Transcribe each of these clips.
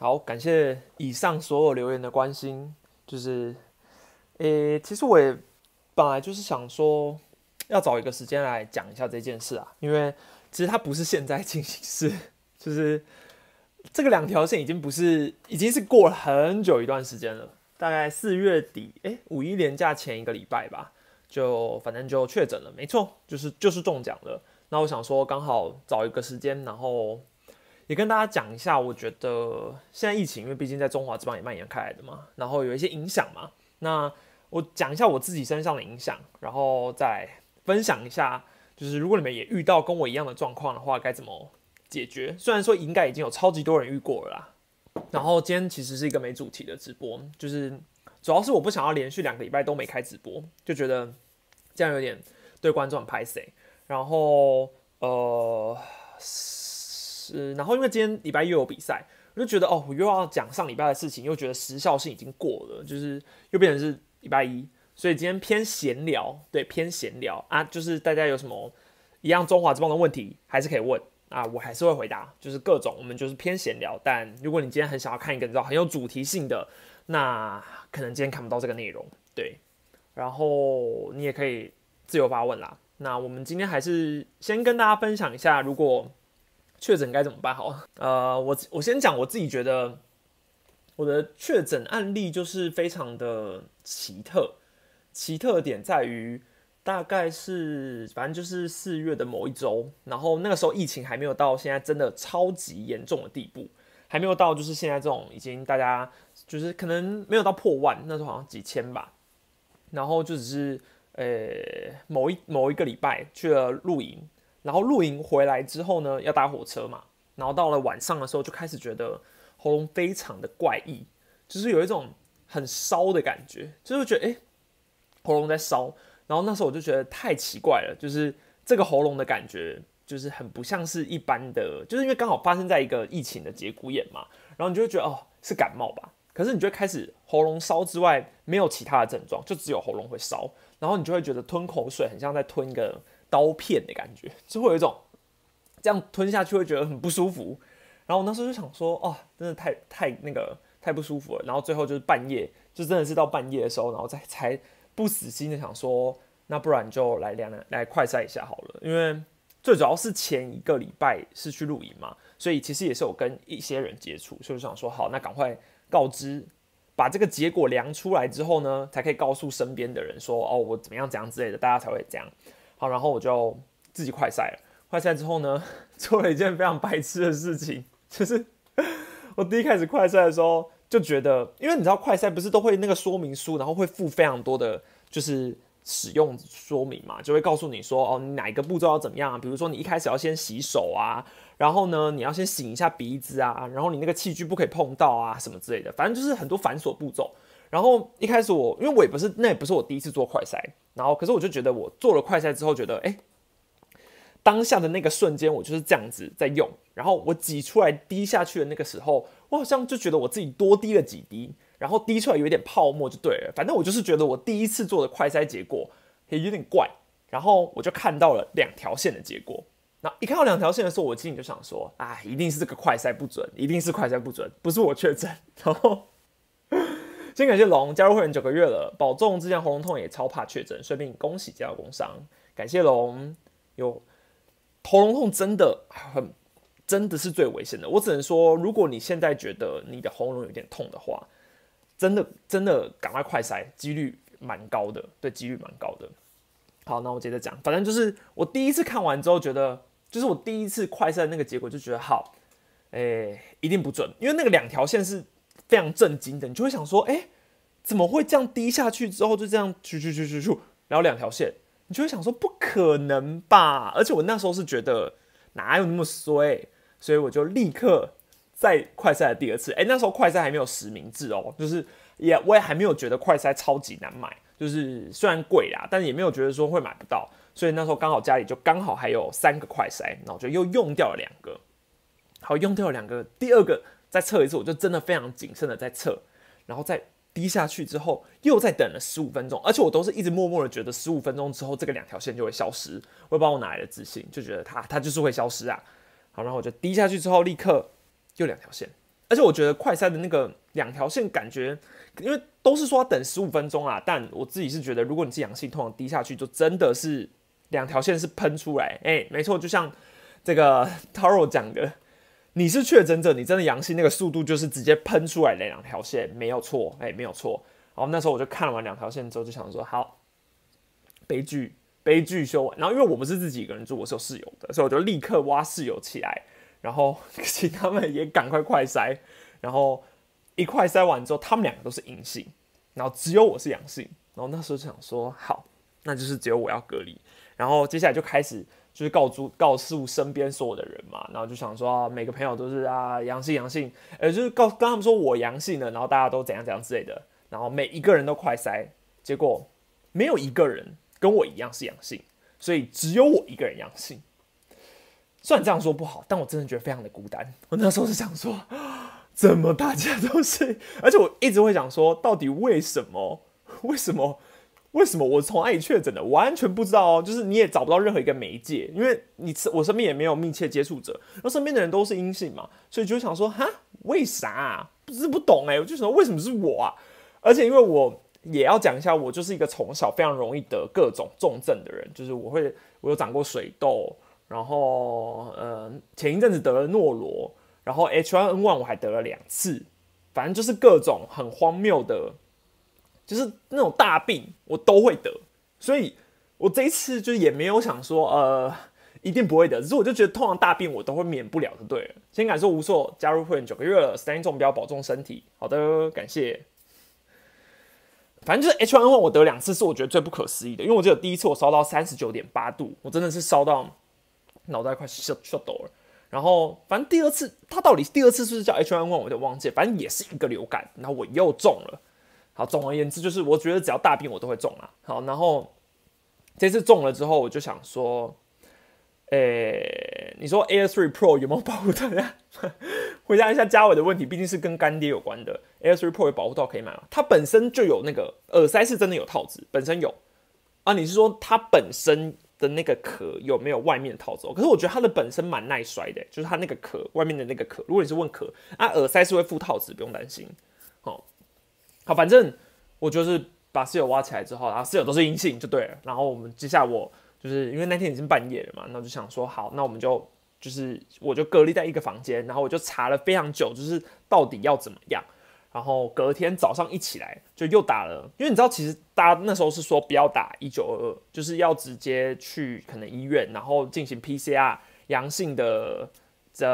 好，感谢以上所有留言的关心。就是，诶，其实我也本来就是想说，要找一个时间来讲一下这件事啊，因为其实它不是现在进行式，就是这个两条线已经不是，已经是过了很久一段时间了，大概四月底，诶，五一连假前一个礼拜吧，就反正就确诊了，没错，就是就是中奖了。那我想说，刚好找一个时间，然后。也跟大家讲一下，我觉得现在疫情，因为毕竟在中华之邦也蔓延开来的嘛，然后有一些影响嘛。那我讲一下我自己身上的影响，然后再分享一下，就是如果你们也遇到跟我一样的状况的话，该怎么解决？虽然说应该已经有超级多人遇过了啦。然后今天其实是一个没主题的直播，就是主要是我不想要连续两个礼拜都没开直播，就觉得这样有点对观众很拍 C。然后呃。是，然后因为今天礼拜一又有比赛，我就觉得哦，我又要讲上礼拜的事情，又觉得时效性已经过了，就是又变成是礼拜一，所以今天偏闲聊，对，偏闲聊啊，就是大家有什么一样中华之邦的问题，还是可以问啊，我还是会回答，就是各种我们就是偏闲聊，但如果你今天很想要看一个你知道很有主题性的，那可能今天看不到这个内容，对，然后你也可以自由发问啦。那我们今天还是先跟大家分享一下，如果。确诊该怎么办？好，呃，我我先讲我自己觉得我的确诊案例就是非常的奇特，奇特点在于大概是反正就是四月的某一周，然后那个时候疫情还没有到现在真的超级严重的地步，还没有到就是现在这种已经大家就是可能没有到破万，那时候好像几千吧，然后就只是呃某一某一个礼拜去了露营。然后露营回来之后呢，要搭火车嘛。然后到了晚上的时候，就开始觉得喉咙非常的怪异，就是有一种很烧的感觉，就是觉得哎，喉咙在烧。然后那时候我就觉得太奇怪了，就是这个喉咙的感觉，就是很不像是一般的，就是因为刚好发生在一个疫情的节骨眼嘛。然后你就会觉得哦，是感冒吧？可是你就开始喉咙烧之外，没有其他的症状，就只有喉咙会烧。然后你就会觉得吞口水很像在吞一个。刀片的感觉，就会有一种这样吞下去会觉得很不舒服。然后我那时候就想说，哦，真的太太那个太不舒服了。然后最后就是半夜，就真的是到半夜的时候，然后再才不死心的想说，那不然就来量量来快筛一下好了。因为最主要是前一个礼拜是去露营嘛，所以其实也是有跟一些人接触，所以想说好，那赶快告知，把这个结果量出来之后呢，才可以告诉身边的人说，哦，我怎么样怎样之类的，大家才会这样。好，然后我就自己快赛了。快赛之后呢，做了一件非常白痴的事情，就是 我第一开始快赛的时候就觉得，因为你知道快赛不是都会那个说明书，然后会附非常多的，就是使用说明嘛，就会告诉你说，哦，你哪一个步骤要怎么样啊？比如说你一开始要先洗手啊，然后呢，你要先擤一下鼻子啊，然后你那个器具不可以碰到啊，什么之类的，反正就是很多繁琐步骤。然后一开始我，因为我也不是，那也不是我第一次做快筛，然后可是我就觉得我做了快筛之后，觉得哎，当下的那个瞬间我就是这样子在用，然后我挤出来滴下去的那个时候，我好像就觉得我自己多滴了几滴，然后滴出来有一点泡沫就对了，反正我就是觉得我第一次做的快筛结果也有点怪，然后我就看到了两条线的结果，那一看到两条线的时候，我心里就想说，啊，一定是这个快筛不准，一定是快筛不准，不是我确诊，然后。先感谢龙加入会员九个月了，保重。之前喉咙痛也超怕确诊，顺便恭喜加入工伤。感谢龙，有喉咙痛真的很，真的是最危险的。我只能说，如果你现在觉得你的喉咙有点痛的话，真的真的赶快快塞，几率蛮高的，对，几率蛮高的。好，那我接着讲，反正就是我第一次看完之后，觉得就是我第一次快塞那个结果，就觉得好，哎，一定不准，因为那个两条线是。非常震惊的，你就会想说，哎，怎么会这样滴下去之后就这样去去去去去，然后两条线，你就会想说，不可能吧？而且我那时候是觉得哪有那么衰，所以我就立刻在快赛的第二次。哎，那时候快赛还没有实名制哦，就是也我也还没有觉得快赛超级难买，就是虽然贵啦，但也没有觉得说会买不到。所以那时候刚好家里就刚好还有三个快赛，然后就又用掉了两个，好用掉了两个，第二个。再测一次，我就真的非常谨慎的在测，然后再滴下去之后，又再等了十五分钟，而且我都是一直默默的觉得十五分钟之后这个两条线就会消失，我也不知道我哪来的自信，就觉得它它就是会消失啊。好，然后我就滴下去之后，立刻又两条线，而且我觉得快筛的那个两条线感觉，因为都是说要等十五分钟啊，但我自己是觉得，如果你是阳性，通常滴下去就真的是两条线是喷出来。哎，没错，就像这个 Taro 讲的，你是确诊者，你真的阳性，那个速度就是直接喷出来的两条线，没有错，哎，没有错。然后那时候我就看完两条线之后，就想说，好，悲剧，悲剧修完。然后因为我不是自己一个人住，我是有室友的，所以我就立刻挖室友起来。然后 请他们也赶快快筛，然后一快筛完之后，他们两个都是阴性，然后只有我是阳性。然后那时候就想说，好，那就是只有我要隔离。然后接下来就开始就是告诉告诉身边所有的人嘛，然后就想说每个朋友都是啊阳性阳性，呃就是告跟他们说我阳性了，然后大家都怎样怎样之类的。然后每一个人都快筛，结果没有一个人跟我一样是阳性，所以只有我一个人阳性。虽然这样说不好，但我真的觉得非常的孤单。我那时候是想说，怎么大家都是？而且我一直会想说，到底为什么？为什么？为什么我从哪里确诊的？完全不知道哦。就是你也找不到任何一个媒介，因为你我身边也没有密切接触者，然后身边的人都是阴性嘛，所以就想说，哈，为啥？不是不懂哎，我就想为什么是我啊？而且因为我也要讲一下，我就是一个从小非常容易得各种重症的人，就是我会我有长过水痘。然后，呃，前一阵子得了诺罗，然后 H1N1 我还得了两次，反正就是各种很荒谬的，就是那种大病我都会得，所以我这一次就也没有想说，呃，一定不会得，只是我就觉得通常大病我都会免不了的，对了。先感谢无硕加入会员九个月了，三星中标保重身体，好的，感谢。反正就是 H1N1 我得两次是我觉得最不可思议的，因为我记得第一次我烧到三十九点八度，我真的是烧到。脑袋快笑笑抖了，然后反正第二次，他到底第二次是不是叫 H1N1，我有点忘记，反正也是一个流感，然后我又中了。好，总而言之，就是我觉得只要大病我都会中啊。好，然后这次中了之后，我就想说，诶，你说 Air3 Pro 有没有保护大家？回答一下嘉伟的问题，毕竟是跟干爹有关的。Air3 Pro 有保护套可以买吗？它本身就有那个耳塞，是真的有套子，本身有啊。你是说它本身？的那个壳有没有外面套子？可是我觉得它的本身蛮耐摔的，就是它那个壳外面的那个壳。如果你是问壳啊，耳塞是会附套子，不用担心。好，反正我就是把室友挖起来之后，然后室友都是阴性就对了。然后我们接下来我就是因为那天已经半夜了嘛，那我就想说好，那我们就就是我就隔离在一个房间，然后我就查了非常久，就是到底要怎么样。然后隔天早上一起来就又打了，因为你知道，其实大家那时候是说不要打一九二二，就是要直接去可能医院，然后进行 PCR 阳性的这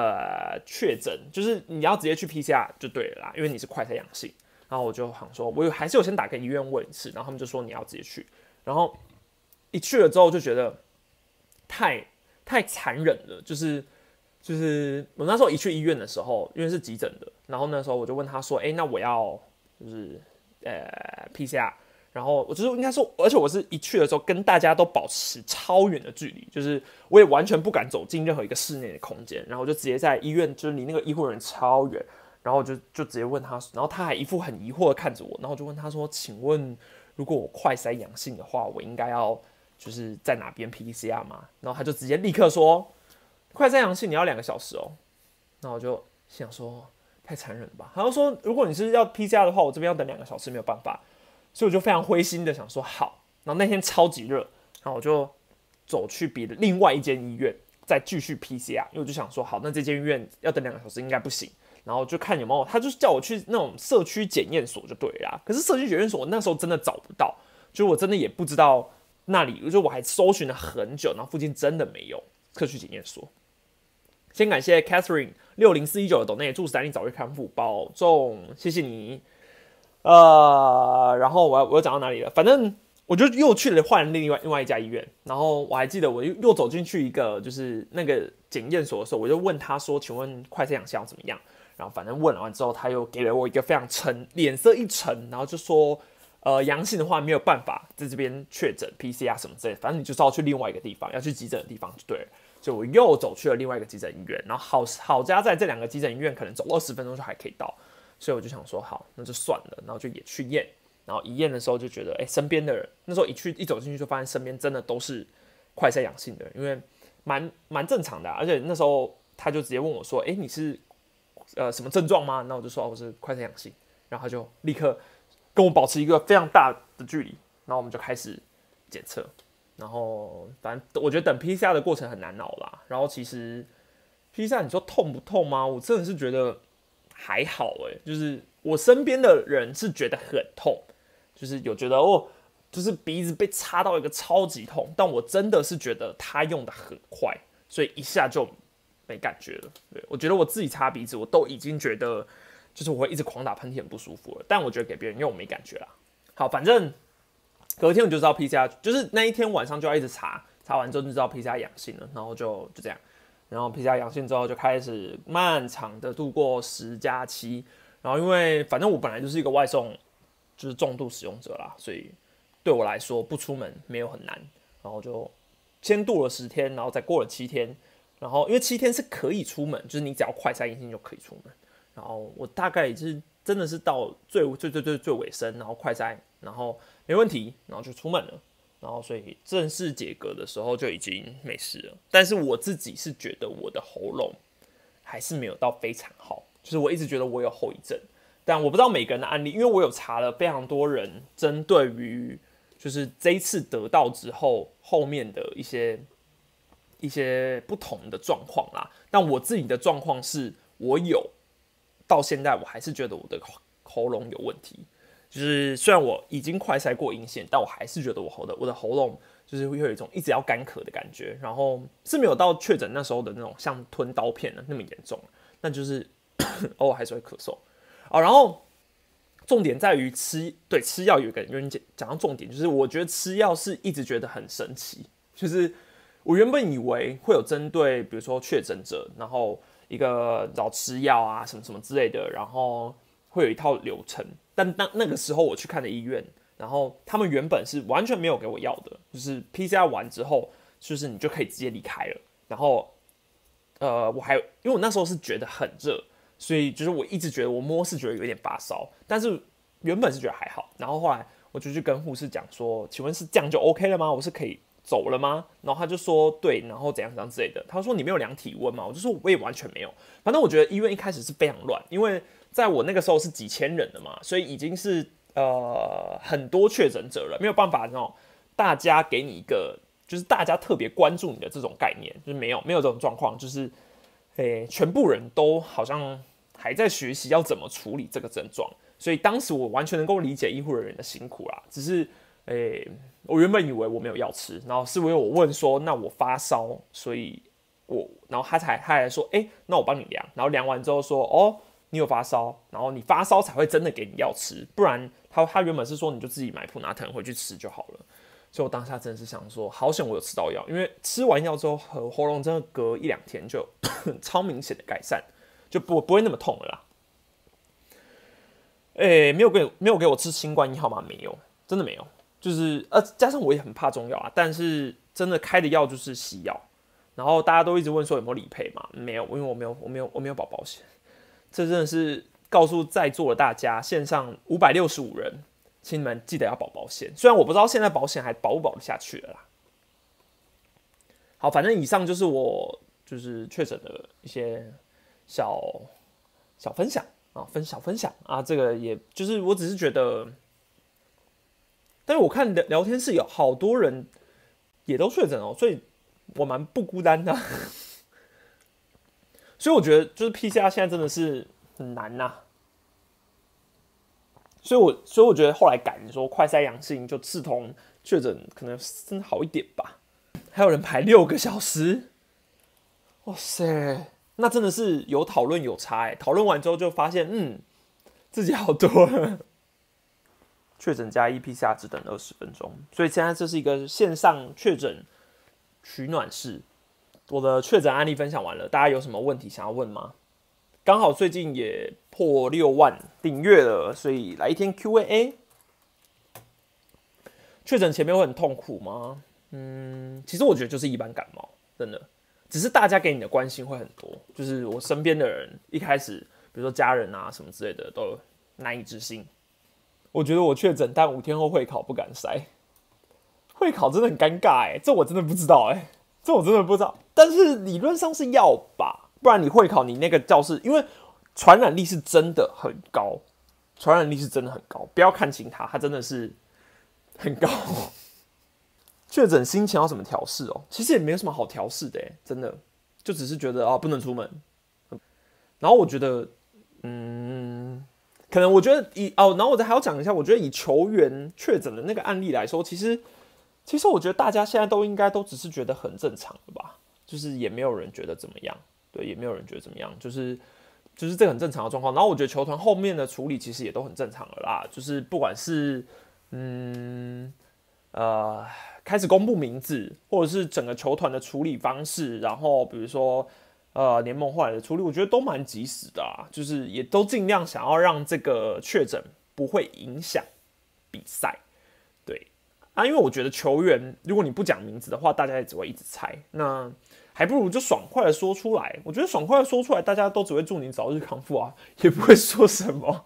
确诊，就是你要直接去 PCR 就对了啦，因为你是快筛阳性。然后我就想说，我有还是有先打给医院问一次，然后他们就说你要直接去。然后一去了之后就觉得太太残忍了，就是。就是我那时候一去医院的时候，因为是急诊的，然后那时候我就问他说：“哎，那我要就是呃 PCR，然后我就是应该说，而且我是一去的时候跟大家都保持超远的距离，就是我也完全不敢走进任何一个室内的空间，然后我就直接在医院，就是离那个医护人员超远，然后我就就直接问他，然后他还一副很疑惑的看着我，然后就问他说：请问如果我快筛阳性的话，我应该要就是在哪边 PCR 吗？然后他就直接立刻说。快筛阳性你要两个小时哦，那我就想说太残忍了吧。他就说如果你是要 PCR 的话，我这边要等两个小时，没有办法。所以我就非常灰心的想说好。然后那天超级热，然后我就走去别的另外一间医院再继续 PCR，因为我就想说好，那这间医院要等两个小时应该不行。然后就看有没有，他就是叫我去那种社区检验所就对啦。可是社区检验所我那时候真的找不到，就我真的也不知道那里，就我还搜寻了很久，然后附近真的没有社区检验所。先感谢 Catherine 六零四一九的董内，祝三林早日康复，保重，谢谢你。呃，然后我我又讲到哪里了？反正我就又去了换另外另外一家医院，然后我还记得我又又走进去一个就是那个检验所的时候，我就问他说：“请问快测阳性怎么样？”然后反正问完之后，他又给了我一个非常沉脸色一沉，然后就说：“呃，阳性的话没有办法在这边确诊 PCR 什么之类，反正你就是要去另外一个地方，要去急诊的地方就对了。”就我又走去了另外一个急诊医院，然后好好家在这两个急诊医院可能走二十分钟就还可以到，所以我就想说好，那就算了，然后就也去验，然后一验的时候就觉得，哎，身边的人那时候一去一走进去就发现身边真的都是快筛阳性的，因为蛮蛮正常的，而且那时候他就直接问我说，哎，你是呃什么症状吗？那我就说我是快筛阳性，然后他就立刻跟我保持一个非常大的距离，然后我们就开始检测，然后反正我觉得等 PCR 的过程很难熬啦。然后其实 PCR 你说痛不痛吗？我真的是觉得还好诶、就是我身边的人是觉得很痛，就是有觉得哦。就是鼻子被插到一个超级痛，但我真的是觉得他用的很快，所以一下就没感觉了。对我觉得我自己擦鼻子，我都已经觉得就是我会一直狂打喷嚏很不舒服了，但我觉得给别人用没感觉啦。好，反正隔天我就知道 PCR，就是那一天晚上就要一直查，查完之后就知道 PCR 阳性了，然后就就这样，然后 PCR 阳性之后就开始漫长的度过十加七，然后因为反正我本来就是一个外送就是重度使用者啦，所以。对我来说，不出门没有很难，然后就先度了十天，然后再过了七天，然后因为七天是可以出门，就是你只要快筛阴性就可以出门。然后我大概就是真的是到最最最最最尾声，然后快筛，然后没问题，然后就出门了。然后所以正式解隔的时候就已经没事了。但是我自己是觉得我的喉咙还是没有到非常好，就是我一直觉得我有后遗症，但我不知道每个人的案例，因为我有查了非常多人针对于。就是这一次得到之后，后面的一些一些不同的状况啦。但我自己的状况是，我有到现在我还是觉得我的喉咙有问题。就是虽然我已经快筛过阴性，但我还是觉得我喉的我的喉咙就是会有一种一直要干咳的感觉。然后是没有到确诊那时候的那种像吞刀片的那么严重，那就是 偶尔还是会咳嗽啊。然后。重点在于吃，对吃药有一个有人讲讲到重点，就是我觉得吃药是一直觉得很神奇，就是我原本以为会有针对，比如说确诊者，然后一个找吃药啊什么什么之类的，然后会有一套流程。但当那个时候我去看的医院，然后他们原本是完全没有给我药的，就是 PCR 完之后，就是你就可以直接离开了。然后，呃，我还因为我那时候是觉得很热。所以就是我一直觉得我摸是觉得有点发烧，但是原本是觉得还好，然后后来我就去跟护士讲说，请问是这样就 OK 了吗？我是可以走了吗？然后他就说对，然后怎样怎样之类的。他说你没有量体温吗？我就说我也完全没有。反正我觉得医院一开始是非常乱，因为在我那个时候是几千人的嘛，所以已经是呃很多确诊者了，没有办法那种大家给你一个就是大家特别关注你的这种概念，就是没有没有这种状况，就是。诶，全部人都好像还在学习要怎么处理这个症状，所以当时我完全能够理解医护人员的辛苦啦。只是，诶，我原本以为我没有药吃，然后是因为我问说，那我发烧，所以我，然后他才他还说，诶，那我帮你量，然后量完之后说，哦，你有发烧，然后你发烧才会真的给你药吃，不然他他原本是说你就自己买普拿疼回去吃就好了。所以我当下真的是想说，好险我有吃到药，因为吃完药之后，喉喉咙真的隔一两天就 超明显的改善，就不不会那么痛了啦。哎，没有给没有给我吃新冠一号吗？没有，真的没有。就是呃，加上我也很怕中药啊，但是真的开的药就是西药。然后大家都一直问说有没有理赔嘛？没有，因为我没有我没有我没有保保险。这真的是告诉在座的大家，线上五百六十五人。请你们记得要保保险，虽然我不知道现在保险还保不保得下去了啦。好，反正以上就是我就是确诊的一些小小分享啊，分小分享啊，这个也就是我只是觉得，但是我看聊聊天室有好多人也都确诊哦，所以我蛮不孤单的。所以我觉得就是 PCR 现在真的是很难呐。所以，我所以我觉得后来改说快筛阳性就刺痛确诊，可能真的好一点吧。还有人排六个小时，哇塞，那真的是有讨论有差哎。讨论完之后就发现，嗯，自己好多了确诊加一 PCR 只等二十分钟，所以现在这是一个线上确诊取暖室。我的确诊案例分享完了，大家有什么问题想要问吗？刚好最近也破六万订阅了，所以来一天 Q&A。确诊前面会很痛苦吗？嗯，其实我觉得就是一般感冒，真的，只是大家给你的关心会很多。就是我身边的人一开始，比如说家人啊什么之类的，都难以置信。我觉得我确诊，但五天后会考不敢筛，会考真的很尴尬哎，这我真的不知道哎，这我真的不知道。但是理论上是要吧。不然你会考你那个教室，因为传染力是真的很高，传染力是真的很高，不要看轻它，它真的是很高。确诊心情要怎么调试哦？其实也没有什么好调试的，真的，就只是觉得啊，不能出门。然后我觉得，嗯，可能我觉得以哦，然后我再还要讲一下，我觉得以球员确诊的那个案例来说，其实，其实我觉得大家现在都应该都只是觉得很正常的吧，就是也没有人觉得怎么样，对，也没有人觉得怎么样，就是就是这个很正常的状况。然后我觉得球团后面的处理其实也都很正常了啦，就是不管是嗯呃开始公布名字，或者是整个球团的处理方式，然后比如说。呃，联盟后来的处理，我觉得都蛮及时的啊，就是也都尽量想要让这个确诊不会影响比赛，对啊，因为我觉得球员如果你不讲名字的话，大家也只会一直猜，那还不如就爽快的说出来。我觉得爽快的说出来，大家都只会祝你早日康复啊，也不会说什么，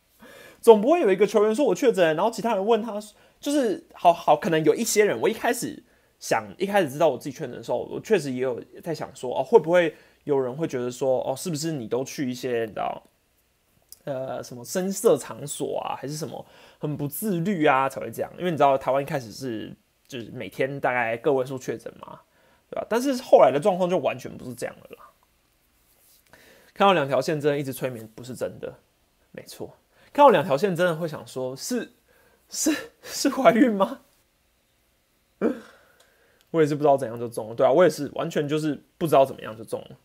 总不会有一个球员说我确诊，然后其他人问他，就是好好可能有一些人，我一开始。想一开始知道我自己确诊的时候，我确实也有在想说，哦，会不会有人会觉得说，哦，是不是你都去一些你知道，呃，什么深色场所啊，还是什么很不自律啊，才会这样？因为你知道台湾一开始是就是每天大概个位数确诊嘛，对吧？但是后来的状况就完全不是这样了啦。看到两条线真的一直催眠，不是真的，没错。看到两条线真的会想说，是是是怀孕吗？我也是不知道怎样就中了，对啊，我也是完全就是不知道怎么样就中了。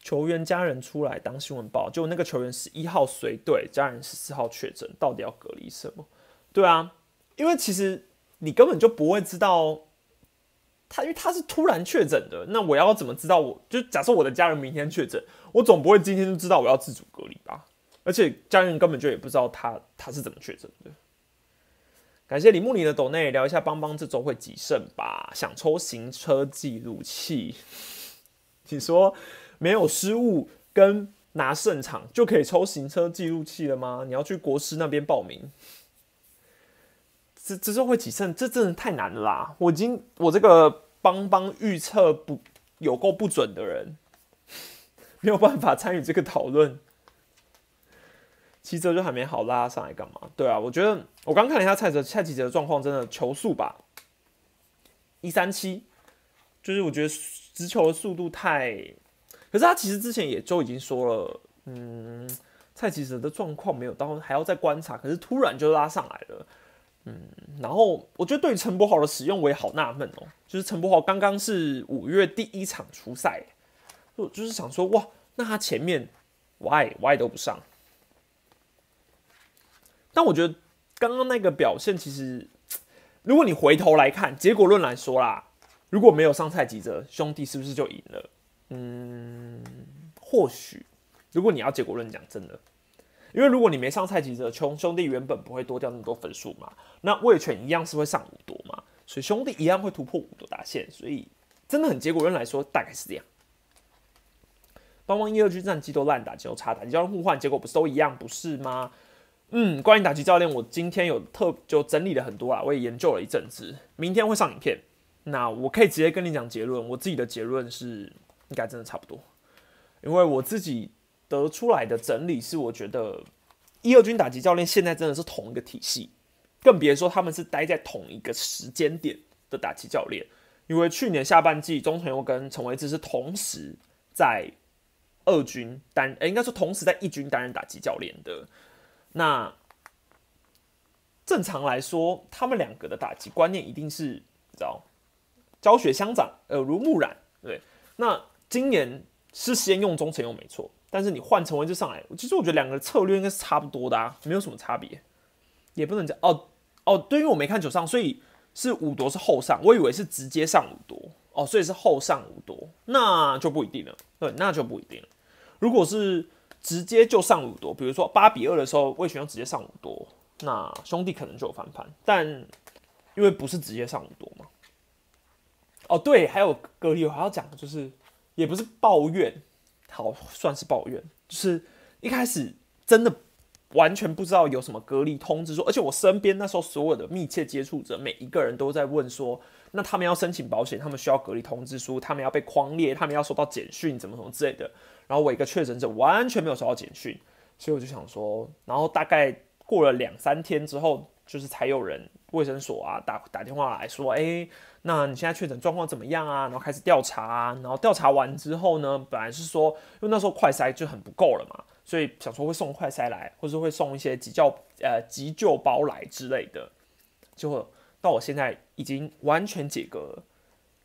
球员家人出来当新闻报，就那个球员十一号随队，家人十四号确诊，到底要隔离什么？对啊，因为其实你根本就不会知道他，因为他是突然确诊的，那我要怎么知道？我就假设我的家人明天确诊，我总不会今天就知道我要自主隔离吧？而且家人根本就也不知道他他是怎么确诊的。感谢李木里的抖内，聊一下邦邦这周会几胜吧？想抽行车记录器，你说没有失误跟拿胜场就可以抽行车记录器了吗？你要去国师那边报名？这这周会几胜？这真的太难了啦！我已经我这个邦邦预测不有够不准的人，没有办法参与这个讨论。七折就还没好拉上来干嘛？对啊，我觉得我刚看了一下蔡哲蔡奇哲的状况，真的球速吧，一三七，就是我觉得直球的速度太，可是他其实之前也就已经说了，嗯，蔡奇哲的状况没有到还要再观察，可是突然就拉上来了，嗯，然后我觉得对于陈柏豪的使用我也好纳闷哦，就是陈柏豪刚刚是五月第一场出赛，就就是想说哇，那他前面 why why 都不上。但我觉得刚刚那个表现，其实如果你回头来看结果论来说啦，如果没有上蔡吉泽兄弟，是不是就赢了？嗯，或许。如果你要结果论讲，真的，因为如果你没上蔡吉泽，兄兄弟原本不会多掉那么多分数嘛。那魏权一样是会上五多嘛，所以兄弟一样会突破五多大线。所以真的很结果论来说，大概是这样。邦邦一二区战绩都烂，打击都差，打击教练互换结果不是都一样，不是吗？嗯，关于打击教练，我今天有特就整理了很多啊，我也研究了一阵子。明天会上影片，那我可以直接跟你讲结论。我自己的结论是，应该真的差不多，因为我自己得出来的整理是，我觉得一、二军打击教练现在真的是同一个体系，更别说他们是待在同一个时间点的打击教练。因为去年下半季，钟成佑跟陈维志是同时在二军担，哎，应该说同时在一军担任打击教练的。那正常来说，他们两个的打击观念一定是，你知道，教学相长，耳濡目染，对。那今年是先用中成用没错，但是你换成文就上来，其实我觉得两个策略应该是差不多的啊，没有什么差别，也不能讲哦哦，对，因为我没看九上，所以是五夺是后上，我以为是直接上五夺哦，所以是后上五夺，那就不一定了，对，那就不一定了，如果是。直接就上五多，比如说八比二的时候，魏权要直接上五多，那兄弟可能就有翻盘。但因为不是直接上五多嘛，哦对，还有隔离我还要讲的就是，也不是抱怨，好算是抱怨，就是一开始真的完全不知道有什么隔离通知说，而且我身边那时候所有的密切接触者，每一个人都在问说，那他们要申请保险，他们需要隔离通知书，他们要被框列，他们要收到简讯，怎么怎么之类的。然后我一个确诊者完全没有收到简讯，所以我就想说，然后大概过了两三天之后，就是才有人卫生所啊打打电话来说，哎，那你现在确诊状况怎么样啊？然后开始调查啊，然后调查完之后呢，本来是说，因为那时候快筛就很不够了嘛，所以想说会送快塞来，或是会送一些急救呃急救包来之类的，结果到我现在已经完全解隔了，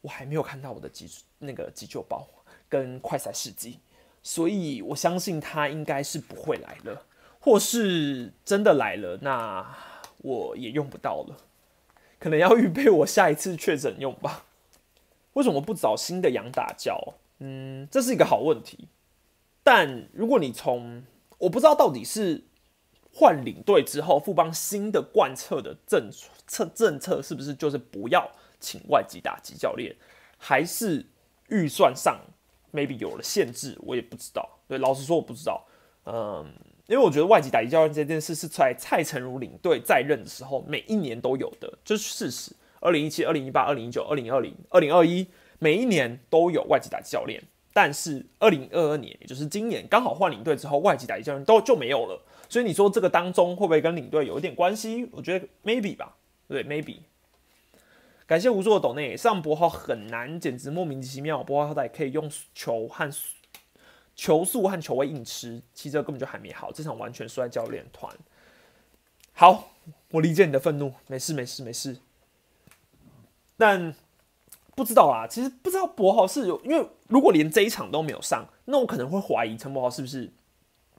我还没有看到我的急那个急救包跟快塞试剂。所以我相信他应该是不会来了，或是真的来了，那我也用不到了，可能要预备我下一次确诊用吧。为什么不找新的羊打胶？嗯，这是一个好问题。但如果你从我不知道到底是换领队之后，富邦新的贯彻的政策政策是不是就是不要请外籍打击教练，还是预算上？maybe 有了限制，我也不知道。对，老实说我不知道。嗯，因为我觉得外籍打击教练这件事是在蔡成儒领队在任的时候，每一年都有的，这是事实。二零一七、二零一八、二零一九、二零二零、二零二一，每一年都有外籍打击教练。但是二零二二年，也就是今年刚好换领队之后，外籍打击教练都就没有了。所以你说这个当中会不会跟领队有一点关系？我觉得 maybe 吧，对，maybe。感谢无数的抖内上博号很难，简直莫名其妙。博号好歹可以用球和球速和球位硬吃，其实根本就还没好。这场完全输在教练团。好，我理解你的愤怒，没事没事没事。但不知道啊，其实不知道博豪是有，因为如果连这一场都没有上，那我可能会怀疑陈博豪是不是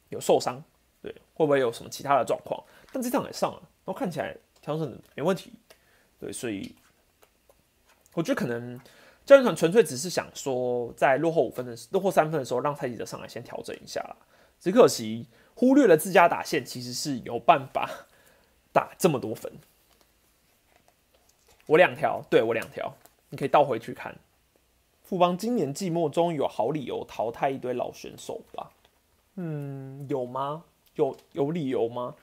有受伤，对，会不会有什么其他的状况？但这场也上了，然后看起来调整没问题，对，所以。我觉得可能教练团纯粹只是想说，在落后五分的落后三分的时候，让蔡记者上来先调整一下啦。只可惜忽略了自家打线其实是有办法打这么多分。我两条，对我两条，你可以倒回去看。富邦今年季末终于有好理由淘汰一堆老选手吧？嗯，有吗？有有理由吗？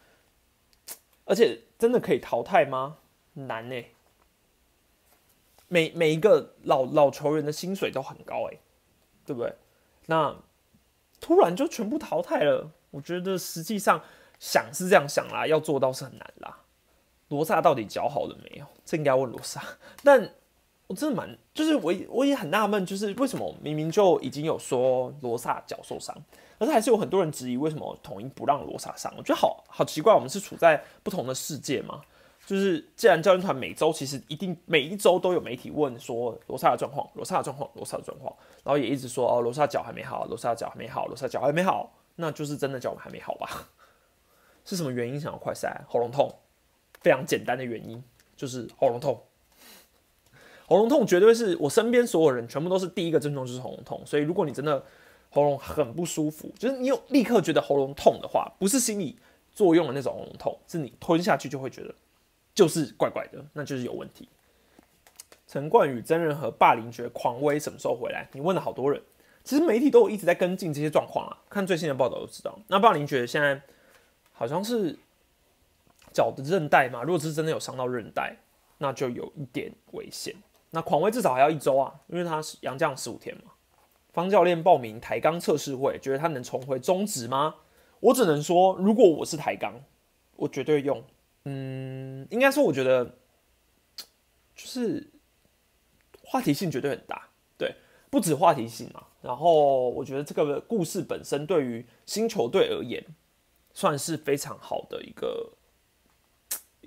而且真的可以淘汰吗？难呢。每每一个老老球员的薪水都很高哎，对不对？那突然就全部淘汰了，我觉得实际上想是这样想啦，要做到是很难啦。罗萨到底脚好了没有？这应该问罗萨。但我真的蛮，就是我我也很纳闷，就是为什么明明就已经有说罗萨脚受伤，可是还是有很多人质疑为什么统一不让罗萨上？我觉得好好奇怪，我们是处在不同的世界吗？就是既然教练团每周其实一定每一周都有媒体问说罗萨的状况，罗萨的状况，罗萨的状况，然后也一直说哦罗萨脚还没好，罗萨脚还没好，罗萨脚还没好，那就是真的脚还没好吧？是什么原因想要快塞？喉咙痛，非常简单的原因就是喉咙痛。喉咙痛绝对是我身边所有人全部都是第一个症状就是喉咙痛，所以如果你真的喉咙很不舒服，就是你有立刻觉得喉咙痛的话，不是心理作用的那种喉咙痛，是你吞下去就会觉得。就是怪怪的，那就是有问题。陈冠宇真人和霸凌觉狂威什么时候回来？你问了好多人，其实媒体都有一直在跟进这些状况啊。看最新的报道都知道。那霸凌觉现在好像是脚的韧带嘛，如果是真的有伤到韧带，那就有一点危险。那狂威至少还要一周啊，因为他是阳将十五天嘛。方教练报名抬杠测试会，觉得他能重回中职吗？我只能说，如果我是抬杠，我绝对用。嗯，应该说，我觉得就是话题性绝对很大，对，不止话题性嘛。然后我觉得这个故事本身对于新球队而言，算是非常好的一个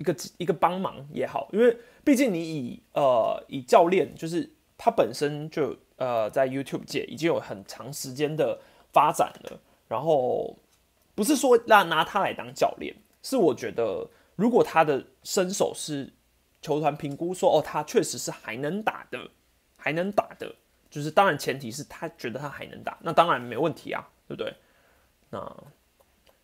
一个一个帮忙也好，因为毕竟你以呃以教练，就是他本身就呃在 YouTube 界已经有很长时间的发展了，然后不是说让拿他来当教练，是我觉得。如果他的身手是球团评估说，哦，他确实是还能打的，还能打的，就是当然前提是他觉得他还能打，那当然没问题啊，对不对？那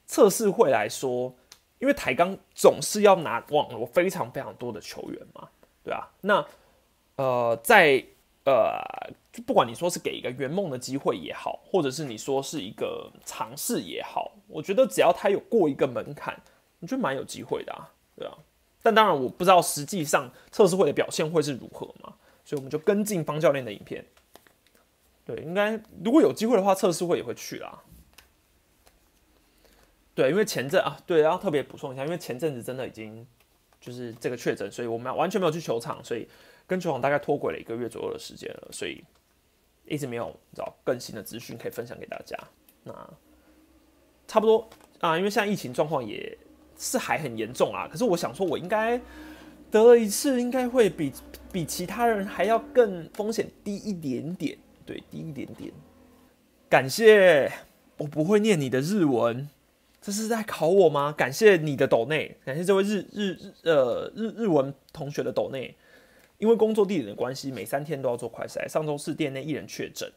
测试会来说，因为台钢总是要拿网罗非常非常多的球员嘛，对啊，那呃，在呃，不管你说是给一个圆梦的机会也好，或者是你说是一个尝试也好，我觉得只要他有过一个门槛，我觉得蛮有机会的啊，对啊。但当然我不知道实际上测试会的表现会是如何嘛，所以我们就跟进方教练的影片。对，应该如果有机会的话，测试会也会去啦。对，因为前阵啊，对，要特别补充一下，因为前阵子真的已经就是这个确诊，所以我们完全没有去球场，所以跟球场大概脱轨了一个月左右的时间了，所以一直没有找更新的资讯可以分享给大家。那差不多啊，因为现在疫情状况也是还很严重啊，可是我想说，我应该得了一次，应该会比比其他人还要更风险低一点点。对，低一点点。感谢，我不会念你的日文，这是在考我吗？感谢你的抖内，感谢这位日日日呃日日文同学的抖内。因为工作地点的关系，每三天都要做快筛。上周四店内一人确诊，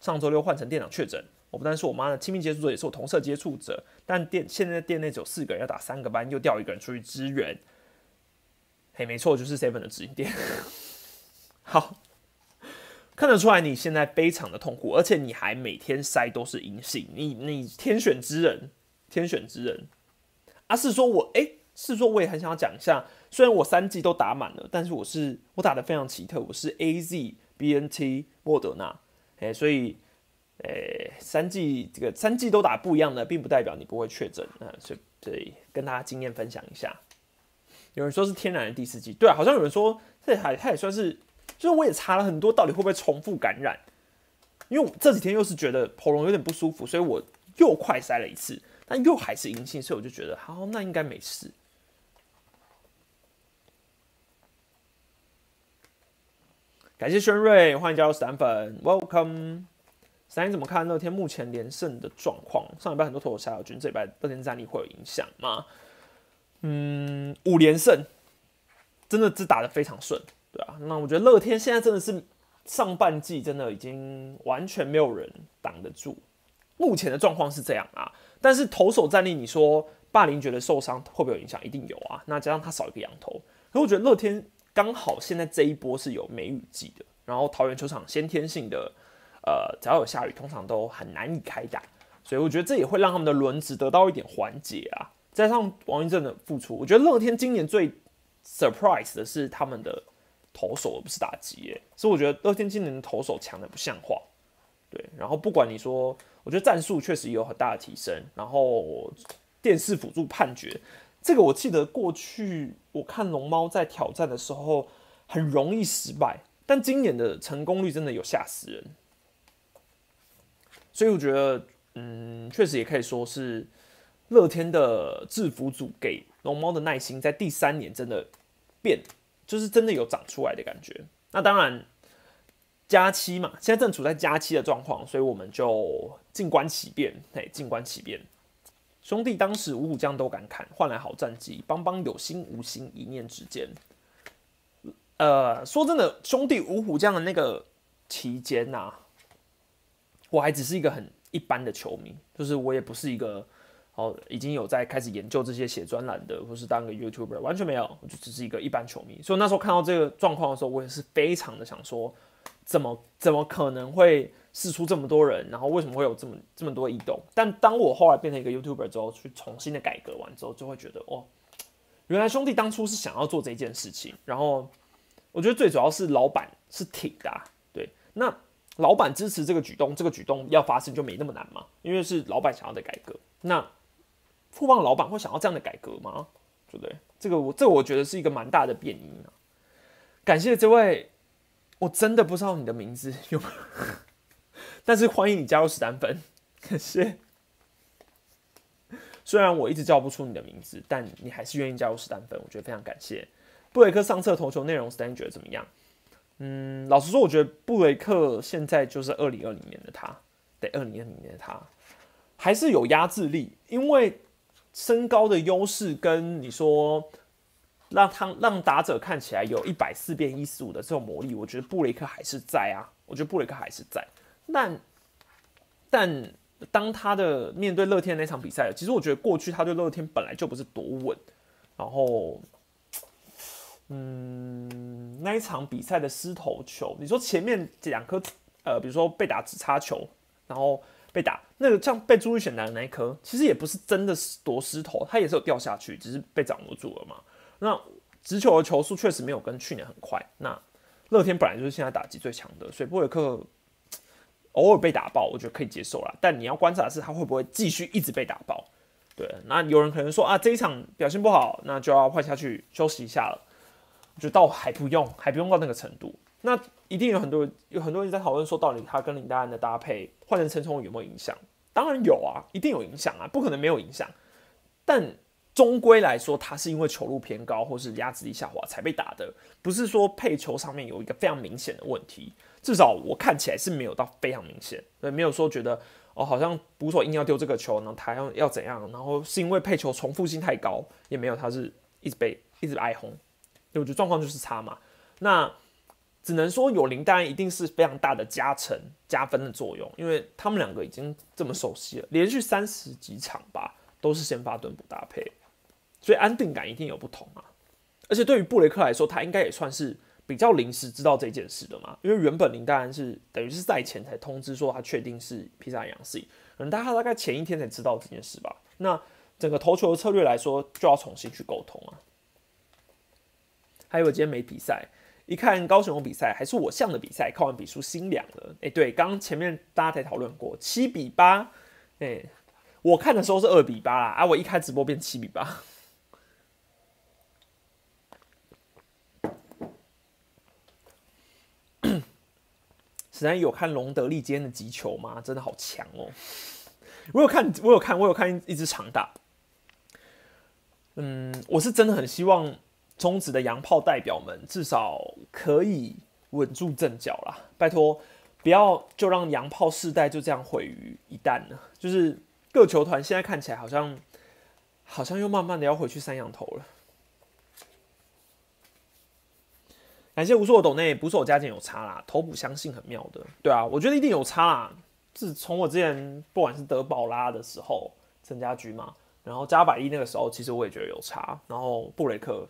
上周六换成店长确诊。我不但是我妈的亲密接触者，也是我同事接触者。但店现在店内只有四个人，要打三个班，又调一个人出去支援。嘿，没错，就是 Seven 的直营店。好。看得出来你现在非常的痛苦，而且你还每天筛都是阴性，你你天选之人，天选之人。啊，是说我哎，是说我也很想要讲一下，虽然我三剂都打满了，但是我是我打的非常奇特，我是 A Z B N T 莫德纳，哎，所以诶三剂这个三剂都打不一样的，并不代表你不会确诊啊，所以所以跟大家经验分享一下。有人说是天然的第四剂，对啊，好像有人说这还他也算是。就是我也查了很多，到底会不会重复感染？因为我这几天又是觉得喉咙有点不舒服，所以我又快塞了一次，但又还是阴性，所以我就觉得好，那应该没事。感谢轩瑞，欢迎加入散粉，Welcome。三你怎么看乐天目前连胜的状况？上礼拜很多投手下友军，这礼拜乐天战力会有影响吗？嗯，五连胜，真的是打的非常顺。对啊，那我觉得乐天现在真的是上半季真的已经完全没有人挡得住，目前的状况是这样啊。但是投手战力，你说霸凌觉得受伤会不会有影响？一定有啊。那加上他少一个羊头，可我觉得乐天刚好现在这一波是有梅雨季的，然后桃园球场先天性的，呃，只要有下雨，通常都很难以开打，所以我觉得这也会让他们的轮值得到一点缓解啊。加上王云正的付出，我觉得乐天今年最 surprise 的是他们的。投手而不是打击耶，所以我觉得乐天今年的投手强的不像话。对，然后不管你说，我觉得战术确实有很大的提升。然后电视辅助判决，这个我记得过去我看龙猫在挑战的时候很容易失败，但今年的成功率真的有吓死人。所以我觉得，嗯，确实也可以说是乐天的制服组给龙猫的耐心在第三年真的变。就是真的有长出来的感觉。那当然，加期嘛，现在正处在加期的状况，所以我们就静观其变。嘿，静观其变。兄弟当时五虎将都敢砍，换来好战绩。邦邦有心无心，一念之间。呃，说真的，兄弟五虎将的那个期间呐，我还只是一个很一般的球迷，就是我也不是一个。哦，已经有在开始研究这些写专栏的，或是当个 YouTuber，完全没有，我就只是一个一般球迷。所以那时候看到这个状况的时候，我也是非常的想说，怎么怎么可能会试出这么多人，然后为什么会有这么这么多异动？但当我后来变成一个 YouTuber 之后，去重新的改革完之后，就会觉得，哦，原来兄弟当初是想要做这件事情。然后我觉得最主要是老板是挺的，对，那老板支持这个举动，这个举动要发生就没那么难嘛，因为是老板想要的改革，那。富邦老板会想要这样的改革吗？对不对？这个我这我觉得是一个蛮大的变因啊。感谢这位，我真的不知道你的名字有，但是欢迎你加入史丹芬，感谢。虽然我一直叫不出你的名字，但你还是愿意加入史丹芬，我觉得非常感谢。布雷克上册投球内容，史丹觉得怎么样？嗯，老实说，我觉得布雷克现在就是二零二零年的他，对，二零二零年的他还是有压制力，因为。身高的优势跟你说，让他让打者看起来有一百四变一十五的这种魔力，我觉得布雷克还是在啊，我觉得布雷克还是在。但但当他的面对乐天那场比赛，其实我觉得过去他对乐天本来就不是多稳，然后嗯，那一场比赛的失头球，你说前面两颗，呃，比如说被打直插球，然后被打那个像被朱玉选的那一颗，其实也不是真的夺失头，它也是有掉下去，只是被掌握住了嘛。那直球的球速确实没有跟去年很快。那乐天本来就是现在打击最强的，所以布雷克偶尔被打爆，我觉得可以接受啦。但你要观察的是他会不会继续一直被打爆。对，那有人可能说啊，这一场表现不好，那就要换下去休息一下了。我觉得倒还不用，还不用到那个程度。那一定有很多有很多人在讨论说，到底他跟林丹的搭配换成陈冲有没有影响？当然有啊，一定有影响啊，不可能没有影响。但终归来说，他是因为球路偏高或是压制力下滑才被打的，不是说配球上面有一个非常明显的问题。至少我看起来是没有到非常明显，对，没有说觉得。哦，好像捕手硬要丢这个球，然后他要要怎样？然后是因为配球重复性太高，也没有，他是一直被一直挨轰，对，我觉得状况就是差嘛。那只能说有林丹一定是非常大的加成加分的作用，因为他们两个已经这么熟悉了，连续三十几场吧都是先发蹲补搭配，所以安定感一定有不同啊。而且对于布雷克来说，他应该也算是。比较临时知道这件事的嘛，因为原本林丹然是等于是赛前才通知说他确定是披萨阳性，可能大家大概前一天才知道这件事吧。那整个投球的策略来说，就要重新去沟通啊。还有今天没比赛，一看高雄比赛还是我像的比赛，看完比数心凉了。哎，对，刚前面大家才讨论过七比八，哎，我看的时候是二比八啦，啊，我一开直播变七比八。子然有看隆德利今天的击球吗？真的好强哦！我有看，我有看，我有看一只长打。嗯，我是真的很希望中职的洋炮代表们至少可以稳住阵脚啦，拜托，不要就让洋炮世代就这样毁于一旦了。就是各球团现在看起来好像，好像又慢慢的要回去三羊头了。感谢无数的斗内，不是我加减有差啦，头补相信很妙的，对啊，我觉得一定有差啦。自从我之前不管是德保拉的时候，陈家驹嘛，然后加百亿那个时候，其实我也觉得有差。然后布雷克，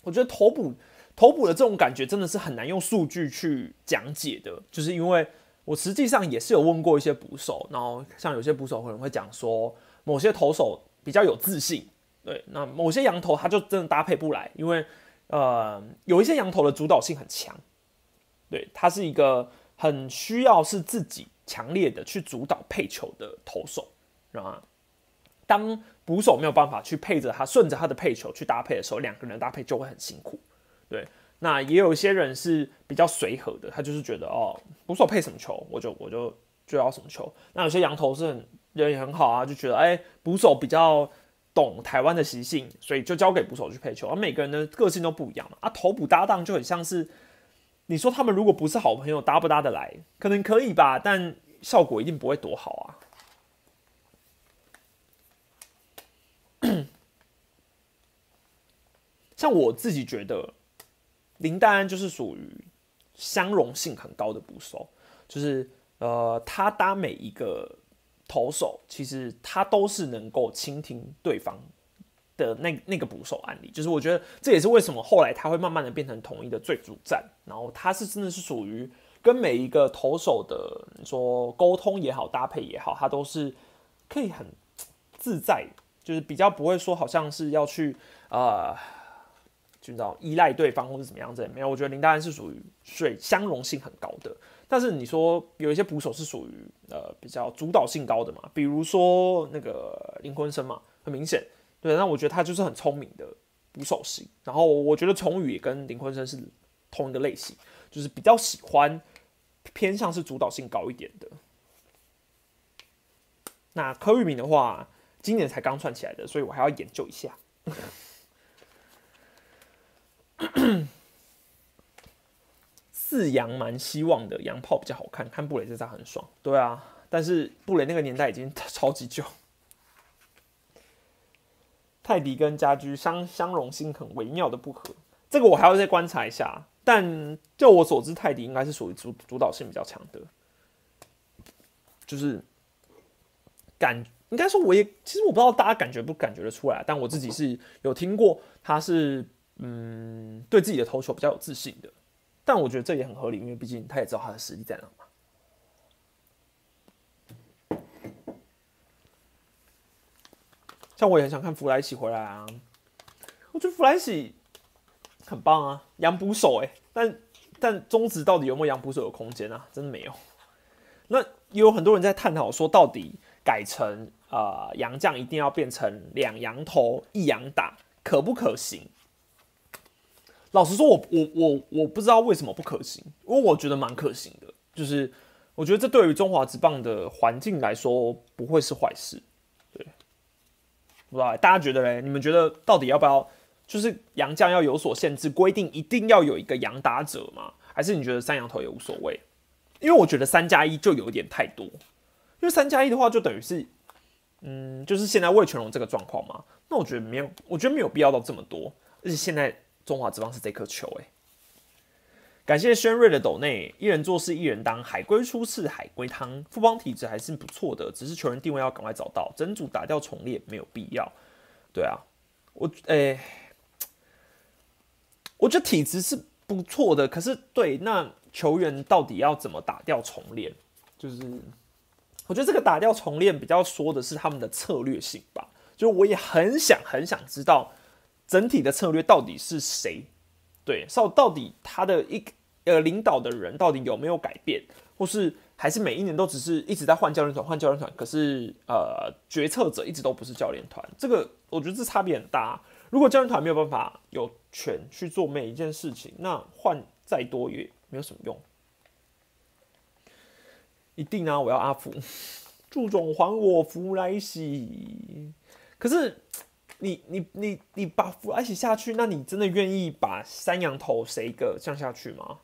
我觉得头补头补的这种感觉真的是很难用数据去讲解的，就是因为我实际上也是有问过一些捕手，然后像有些捕手可能会讲说，某些投手比较有自信，对，那某些羊头他就真的搭配不来，因为。呃，有一些羊头的主导性很强，对，他是一个很需要是自己强烈的去主导配球的投手，啊，当捕手没有办法去配着他顺着他的配球去搭配的时候，两个人搭配就会很辛苦，对。那也有一些人是比较随和的，他就是觉得哦，捕手配什么球，我就我就就要什么球。那有些羊头是很人也很好啊，就觉得哎，捕手比较。懂台湾的习性，所以就交给捕手去配球，而每个人的个性都不一样嘛。啊，头捕搭档就很像是，你说他们如果不是好朋友，搭不搭得来？可能可以吧，但效果一定不会多好啊。像我自己觉得，林丹就是属于相容性很高的捕手，就是呃，他搭每一个。投手其实他都是能够倾听对方的那那个捕手案例，就是我觉得这也是为什么后来他会慢慢的变成统一的最主战。然后他是真的是属于跟每一个投手的说沟通也好，搭配也好，他都是可以很自在，就是比较不会说好像是要去呃，知道依赖对方或者怎么样子。没有，我觉得林丹是属于水相容性很高的。但是你说有一些捕手是属于呃比较主导性高的嘛，比如说那个林坤生嘛，很明显，对，那我觉得他就是很聪明的捕手型。然后我觉得崇宇也跟林坤生是同一个类型，就是比较喜欢偏向是主导性高一点的。那柯玉明的话，今年才刚串起来的，所以我还要研究一下。四羊蛮希望的，羊炮比较好看，看布雷这张很爽。对啊，但是布雷那个年代已经超级久。泰迪跟家居相相容性很微妙的不合，这个我还要再观察一下。但就我所知，泰迪应该是属于主主导性比较强的，就是感应该说我也其实我不知道大家感觉不感觉得出来，但我自己是有听过他是嗯，对自己的投球比较有自信的。但我觉得这也很合理，因为毕竟他也知道他的实力在哪嘛。像我也很想看弗莱喜回来啊，我觉得弗莱喜很棒啊，洋捕手哎，但但中职到底有没有洋捕手的空间啊？真的没有。那也有很多人在探讨说，到底改成啊洋将一定要变成两洋投一洋打，可不可行？老实说，我我我我不知道为什么不可行，因为我觉得蛮可行的。就是我觉得这对于中华职棒的环境来说不会是坏事。对，不知道大家觉得嘞？你们觉得到底要不要？就是洋将要有所限制，规定一定要有一个洋打者吗？还是你觉得三洋头也无所谓？因为我觉得三加一就有点太多。因为三加一的话，就等于是，嗯，就是现在魏全龙这个状况嘛。那我觉得没有，我觉得没有必要到这么多。而且现在。中华之邦是这颗球哎，感谢轩瑞的斗内，一人做事一人当，海龟出世海龟汤，富邦体质还是不错的，只是球员定位要赶快找到，整组打掉重练没有必要。对啊，我诶，我觉得体质是不错的，可是对那球员到底要怎么打掉重练？就是我觉得这个打掉重练比较说的是他们的策略性吧，就我也很想很想知道。整体的策略到底是谁？对，到到底他的一呃领导的人到底有没有改变，或是还是每一年都只是一直在换教练团换教练团？可是呃决策者一直都不是教练团，这个我觉得这差别很大。如果教练团没有办法有权去做每一件事情，那换再多也没有什么用。一定啊！我要阿福，祝总还我福来喜。可是。你你你你把弗莱西下去，那你真的愿意把三羊头谁一个降下去吗？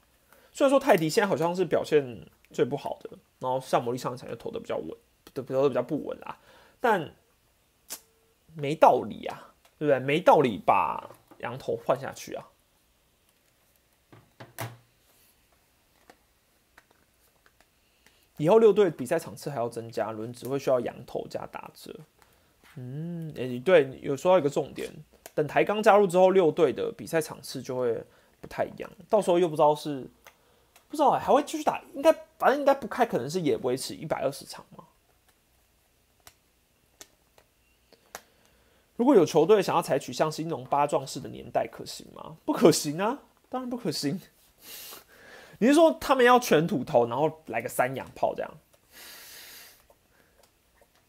虽然说泰迪现在好像是表现最不好的，然后上魔力上场又投的比较稳，投的比较不稳啦，但 没道理啊，对不对？没道理把羊头换下去啊！以后六队比赛场次还要增加，轮只会需要羊头加打折。嗯，哎，对，有说到一个重点，等台钢加入之后，六队的比赛场次就会不太一样，到时候又不知道是不知道哎，还会继续打，应该反正应该不开，可能是也维持一百二十场嘛。如果有球队想要采取像新农八壮士的年代，可行吗？不可行啊，当然不可行。你是说他们要全土投，然后来个三洋炮这样？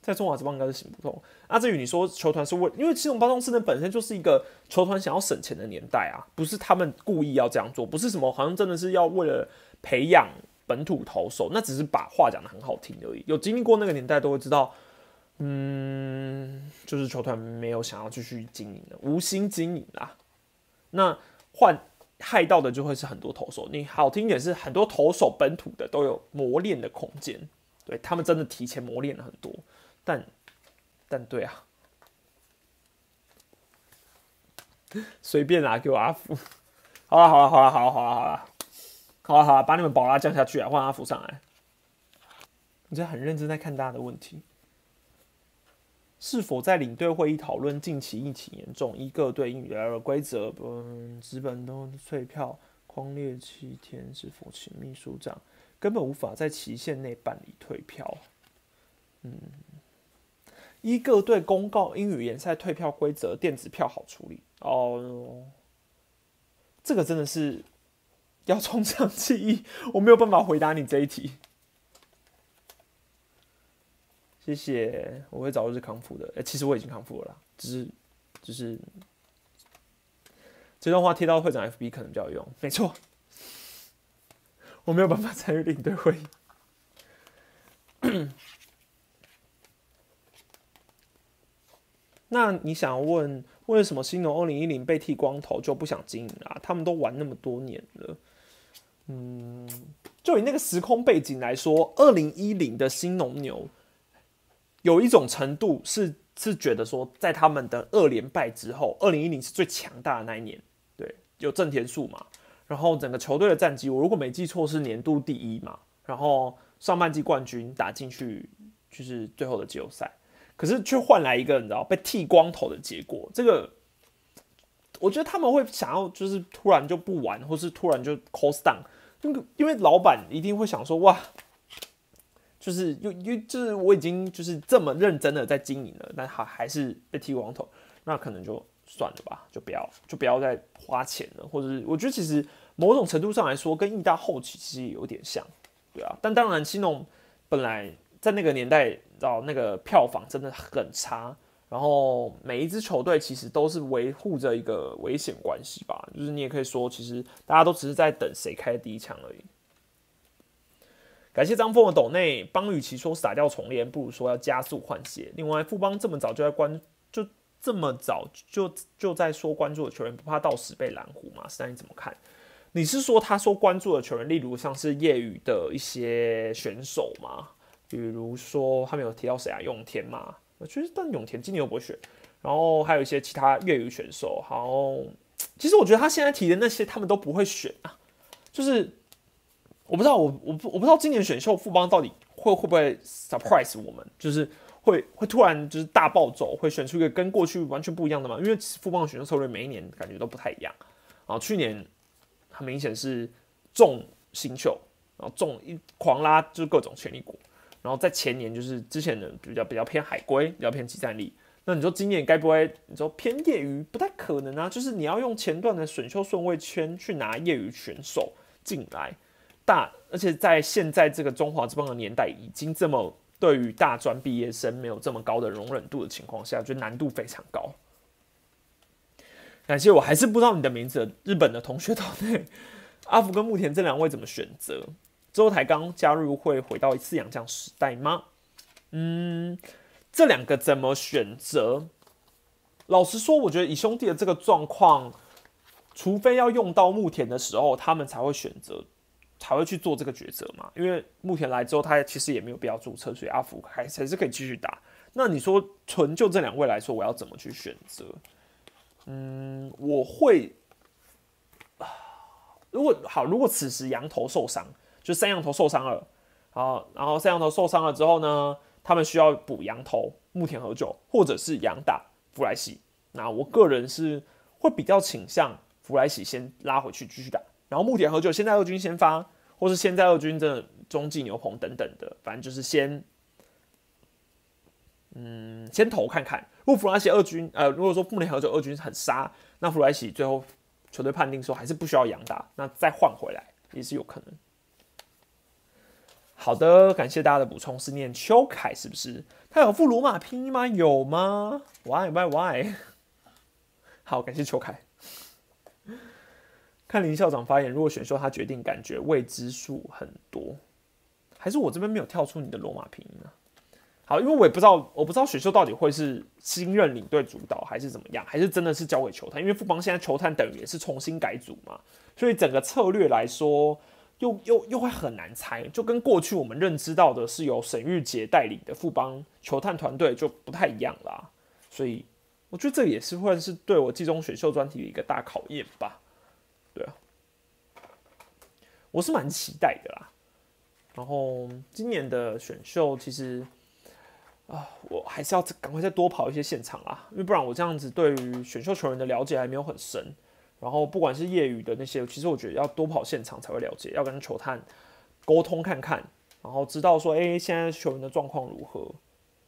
在中华之邦应该是行不通。阿志宇，你说球团是为，因为七种八壮士呢本身就是一个球团想要省钱的年代啊，不是他们故意要这样做，不是什么好像真的是要为了培养本土投手，那只是把话讲的很好听而已。有经历过那个年代都会知道，嗯，就是球团没有想要继续经营的，无心经营啦。那换害到的就会是很多投手。你好听点是很多投手本土的都有磨练的空间，对他们真的提前磨练了很多。但，但对啊，随便啦，给我阿福。好了好了好了好了好了好了，好了好了，把你们宝拉降下去啊，换阿福上来。你这很认真在看大家的问题，是否在领队会议讨论近期疫情严重，一个对英语的规则，嗯，资本都退票框列七天，是否请秘书长根本无法在期限内办理退票？嗯。一个队公告英语联赛退票规则，电子票好处理哦。这个真的是要从长计议，我没有办法回答你这一题。谢谢，我会早日康复的。哎，其实我已经康复了，只是就是这段话贴到会长 FB 可能比较有用。没错，我没有办法参与领队会议。那你想问，为什么新农二零一零被剃光头就不想经营啊？他们都玩那么多年了，嗯，就以那个时空背景来说，二零一零的新农牛有一种程度是是觉得说，在他们的二连败之后，二零一零是最强大的那一年，对，有正田数嘛，然后整个球队的战绩，我如果没记错是年度第一嘛，然后上半季冠军打进去就是最后的季后赛。可是却换来一个你知道被剃光头的结果，这个我觉得他们会想要就是突然就不玩，或是突然就 cost down，因为因为老板一定会想说哇，就是又又就是我已经就是这么认真的在经营了，但还还是被剃光头，那可能就算了吧，就不要就不要再花钱了，或者是我觉得其实某种程度上来说，跟意大后期其实也有点像，对啊，但当然新农本来在那个年代，到那个票房真的很差。然后每一支球队其实都是维护着一个危险关系吧，就是你也可以说，其实大家都只是在等谁开第一枪而已。感谢张峰的斗内帮，与其说撒掉重练，不如说要加速换血。另外，富邦这么早就在关，就这么早就就在说关注的球员不怕到时被蓝湖吗？是那你怎么看？你是说他说关注的球员，例如像是业余的一些选手吗？比如说他们有提到谁啊？永田吗？其实，但永田今年又不会选，然后还有一些其他业余选手。好，其实我觉得他现在提的那些，他们都不会选啊。就是我不知道，我我不我不知道今年选秀富邦到底会会不会 surprise 我们，就是会会突然就是大暴走，会选出一个跟过去完全不一样的嘛？因为富邦的选秀策略每一年感觉都不太一样。啊，去年很明显是重新秀，然后重一狂拉就是各种潜力股。然后在前年就是之前的比较比较偏海归，比较偏集战力。那你说今年该不会你说偏业余？不太可能啊！就是你要用前段的选秀顺位圈去拿业余选手进来，大而且在现在这个中华之邦的年代，已经这么对于大专毕业生没有这么高的容忍度的情况下，就难度非常高。感谢我还是不知道你的名字，日本的同学团队阿福跟木田这两位怎么选择？周台刚加入会回到一次洋将时代吗？嗯，这两个怎么选择？老实说，我觉得以兄弟的这个状况，除非要用到木田的时候，他们才会选择，才会去做这个抉择嘛。因为木田来之后，他其实也没有必要注册，所以阿福还还是可以继续打。那你说纯就这两位来说，我要怎么去选择？嗯，我会如果好，如果此时羊头受伤。就三羊头受伤了，好，然后三羊头受伤了之后呢，他们需要补羊头木田和久，或者是羊打弗莱喜。那我个人是会比较倾向弗莱喜先拉回去继续打，然后木田和久现在二军先发，或是现在二军的中继牛棚等等的，反正就是先，嗯，先投看看。如果弗莱喜二军，呃，如果说木田和久二军很杀，那弗莱喜最后球队判定说还是不需要羊打，那再换回来也是有可能。好的，感谢大家的补充。是念邱凯是不是？他有副罗马拼音吗？有吗？Why why why？好，感谢邱凯。看林校长发言，如果选秀他决定，感觉未知数很多，还是我这边没有跳出你的罗马拼音呢？好，因为我也不知道，我不知道选秀到底会是新任领队主导，还是怎么样，还是真的是交给球探？因为富邦现在球探等于也是重新改组嘛，所以整个策略来说。又又又会很难猜，就跟过去我们认知到的是由沈玉杰带领的富邦球探团队就不太一样啦，所以我觉得这也是会是对我季中选秀专题的一个大考验吧。对啊，我是蛮期待的啦。然后今年的选秀其实啊，我还是要赶快再多跑一些现场啊，因为不然我这样子对于选秀球员的了解还没有很深。然后不管是业余的那些，其实我觉得要多跑现场才会了解，要跟球探沟通看看，然后知道说，哎，现在球员的状况如何。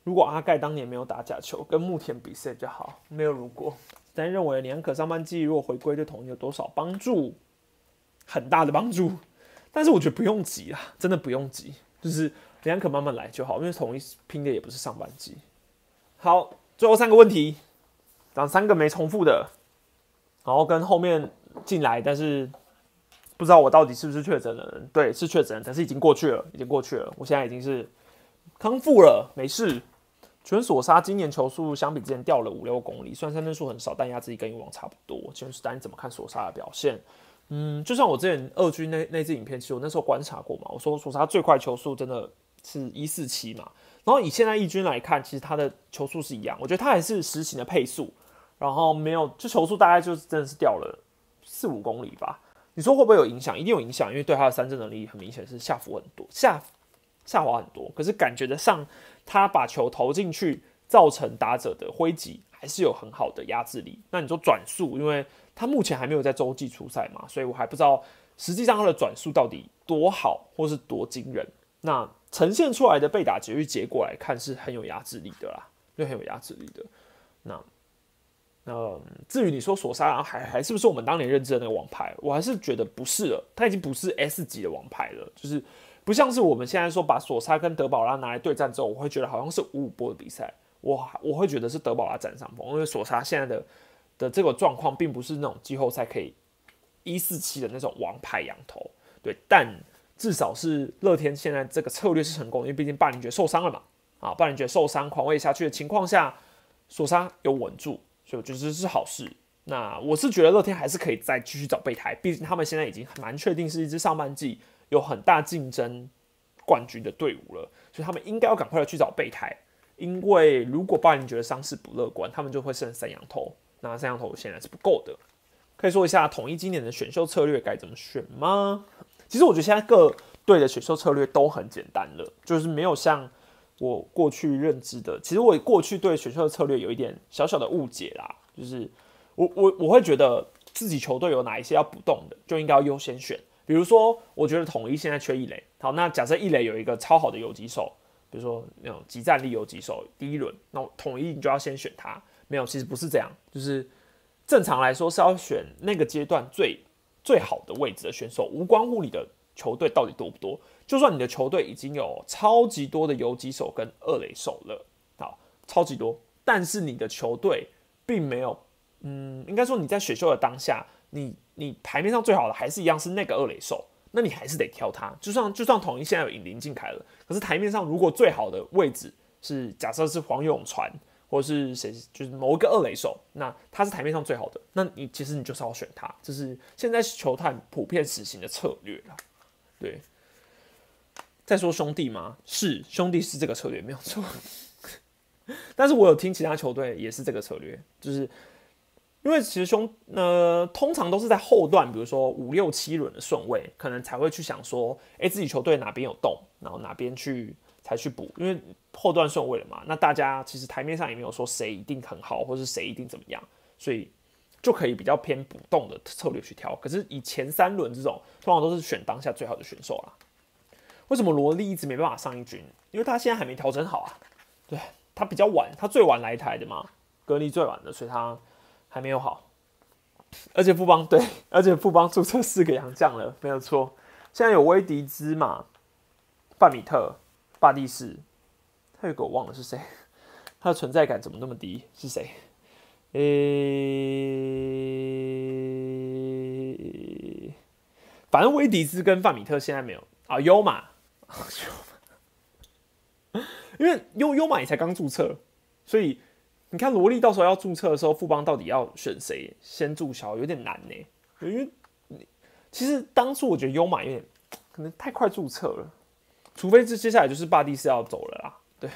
如果阿盖当年没有打假球，跟木田比赛就好，没有如果。但认为连可上半季如果回归对统一有多少帮助？很大的帮助。但是我觉得不用急啊，真的不用急，就是连可慢慢来就好，因为统一拼的也不是上半季。好，最后三个问题，讲三个没重复的。然后跟后面进来，但是不知道我到底是不是确诊的人。对，是确诊，但是已经过去了，已经过去了。我现在已经是康复了，没事。全索沙今年球速相比之前掉了五六公里，虽然三分数很少，但压制力跟以往差不多。全是，但你怎么看索沙的表现？嗯，就像我之前二军那那支影片，其实我那时候观察过嘛。我说索沙最快球速真的是一四七嘛。然后以现在一军来看，其实他的球速是一样，我觉得他还是实行的配速。然后没有，就球速大概就是真的是掉了四五公里吧。你说会不会有影响？一定有影响，因为对他的三振能力很明显是下浮很多，下下滑很多。可是感觉得上，他把球投进去造成打者的挥击还是有很好的压制力。那你说转速，因为他目前还没有在洲际出赛嘛，所以我还不知道实际上他的转速到底多好或是多惊人。那呈现出来的被打劫狱结果来看是很有压制力的啦，就很有压制力的。那那至于你说索沙还还是不是我们当年认知的那个王牌，我还是觉得不是了，他已经不是 S 级的王牌了，就是不像是我们现在说把索沙跟德保拉拿来对战之后，我会觉得好像是五五波的比赛，我我会觉得是德保拉占上风，因为索沙现在的的这个状况并不是那种季后赛可以一四七的那种王牌羊头，对，但至少是乐天现在这个策略是成功，因为毕竟霸凌爵受伤了嘛，啊，霸凌爵受伤狂位下去的情况下，索沙有稳住。所以我觉得这是好事。那我是觉得乐天还是可以再继续找备胎，毕竟他们现在已经蛮确定是一支上半季有很大竞争冠军的队伍了，所以他们应该要赶快的去找备胎。因为如果巴林觉得伤势不乐观，他们就会剩三羊头，那三羊头现在是不够的。可以说一下统一今年的选秀策略该怎么选吗？其实我觉得现在各队的选秀策略都很简单了，就是没有像。我过去认知的，其实我过去对选秀的策略有一点小小的误解啦，就是我我我会觉得自己球队有哪一些要补动的，就应该要优先选。比如说，我觉得统一现在缺一垒，好，那假设一垒有一个超好的游击手，比如说那种集战力游击手，第一轮，那统一你就要先选他。没有，其实不是这样，就是正常来说是要选那个阶段最最好的位置的选手，无关乎你的球队到底多不多。就算你的球队已经有超级多的游击手跟二垒手了，好，超级多，但是你的球队并没有，嗯，应该说你在选秀的当下，你你台面上最好的还是一样是那个二垒手，那你还是得挑他。就算就算统一现在有引林进凯了，可是台面上如果最好的位置是假设是黄永传或是谁，就是某一个二垒手，那他是台面上最好的，那你其实你就是要选他，这是现在球探普遍实行的策略了，对。再说兄弟吗？是兄弟是这个策略没有错，但是我有听其他球队也是这个策略，就是因为其实兄呃通常都是在后段，比如说五六七轮的顺位，可能才会去想说，哎，自己球队哪边有洞，然后哪边去才去补，因为后段顺位了嘛。那大家其实台面上也没有说谁一定很好，或是谁一定怎么样，所以就可以比较偏补洞的策略去挑。可是以前三轮这种，通常都是选当下最好的选手啦。为什么罗莉一直没办法上一军？因为他现在还没调整好啊。对他比较晚，他最晚来台的嘛，隔离最晚的，所以他还没有好。而且富邦对，而且富邦注册四个洋将了，没有错。现在有威迪兹嘛，范米特、巴蒂斯，他有个我忘了是谁，他的存在感怎么那么低？是谁？诶，反正威迪兹跟范米特现在没有啊，优马。因为优优马也才刚注册，所以你看萝莉到时候要注册的时候，富邦到底要选谁先注销，有点难呢。因为其实当初我觉得优马有点可能太快注册了，除非是接下来就是巴蒂斯要走了啦。对，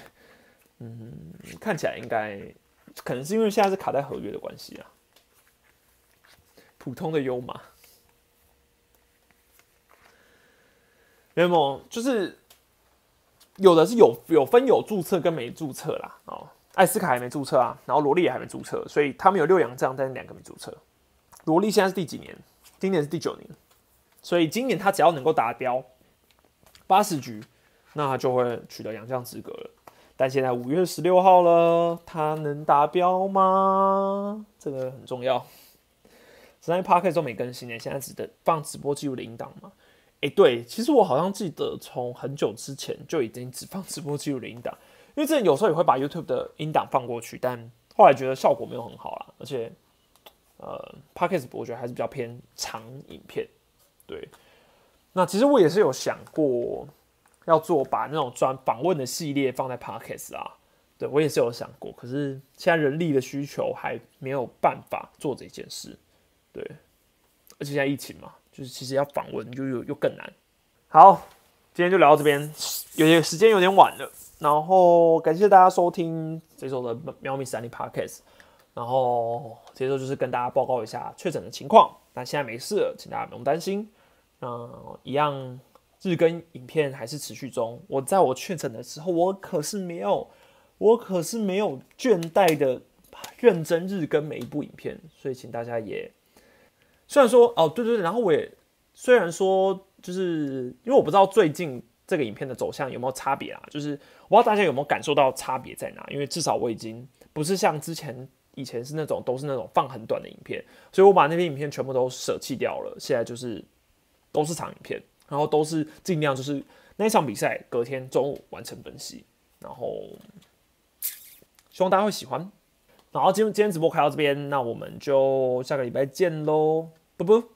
嗯，看起来应该可能是因为现在是卡在合约的关系啊。普通的优马。没有，就是有的是有有分有注册跟没注册啦。哦，艾斯卡还没注册啊，然后萝莉也还没注册，所以他们有六洋将，但是两个没注册。萝莉现在是第几年？今年是第九年，所以今年他只要能够达标八十局，那他就会取得洋将资格了。但现在五月十六号了，他能达标吗？这个很重要。之前 p a r k 都没更新呢，现在只得放直播记录的音档嘛。哎，对，其实我好像记得从很久之前就已经只放直播记录的音档，因为之前有时候也会把 YouTube 的音档放过去，但后来觉得效果没有很好啦，而且呃，Podcast 我觉得还是比较偏长影片。对，那其实我也是有想过要做把那种专访问的系列放在 Podcast 啊，对我也是有想过，可是现在人力的需求还没有办法做这件事，对，而且现在疫情嘛。就是其实要访问又又又更难。好，今天就聊到这边，有点时间有点晚了。然后感谢大家收听这周的喵咪三 D Podcast。然后这周就是跟大家报告一下确诊的情况，那现在没事了，请大家不用担心。嗯，一样日更影片还是持续中。我在我确诊的时候，我可是没有，我可是没有倦怠的认真日更每一部影片，所以请大家也虽然说哦，对对对，然后我也虽然说就是因为我不知道最近这个影片的走向有没有差别啊，就是我不知道大家有没有感受到差别在哪，因为至少我已经不是像之前以前是那种都是那种放很短的影片，所以我把那些影片全部都舍弃掉了，现在就是都是长影片，然后都是尽量就是那一场比赛隔天中午完成分析，然后。希望大家会喜欢。然后今今天直播开到这边，那我们就下个礼拜见喽，Boop boop.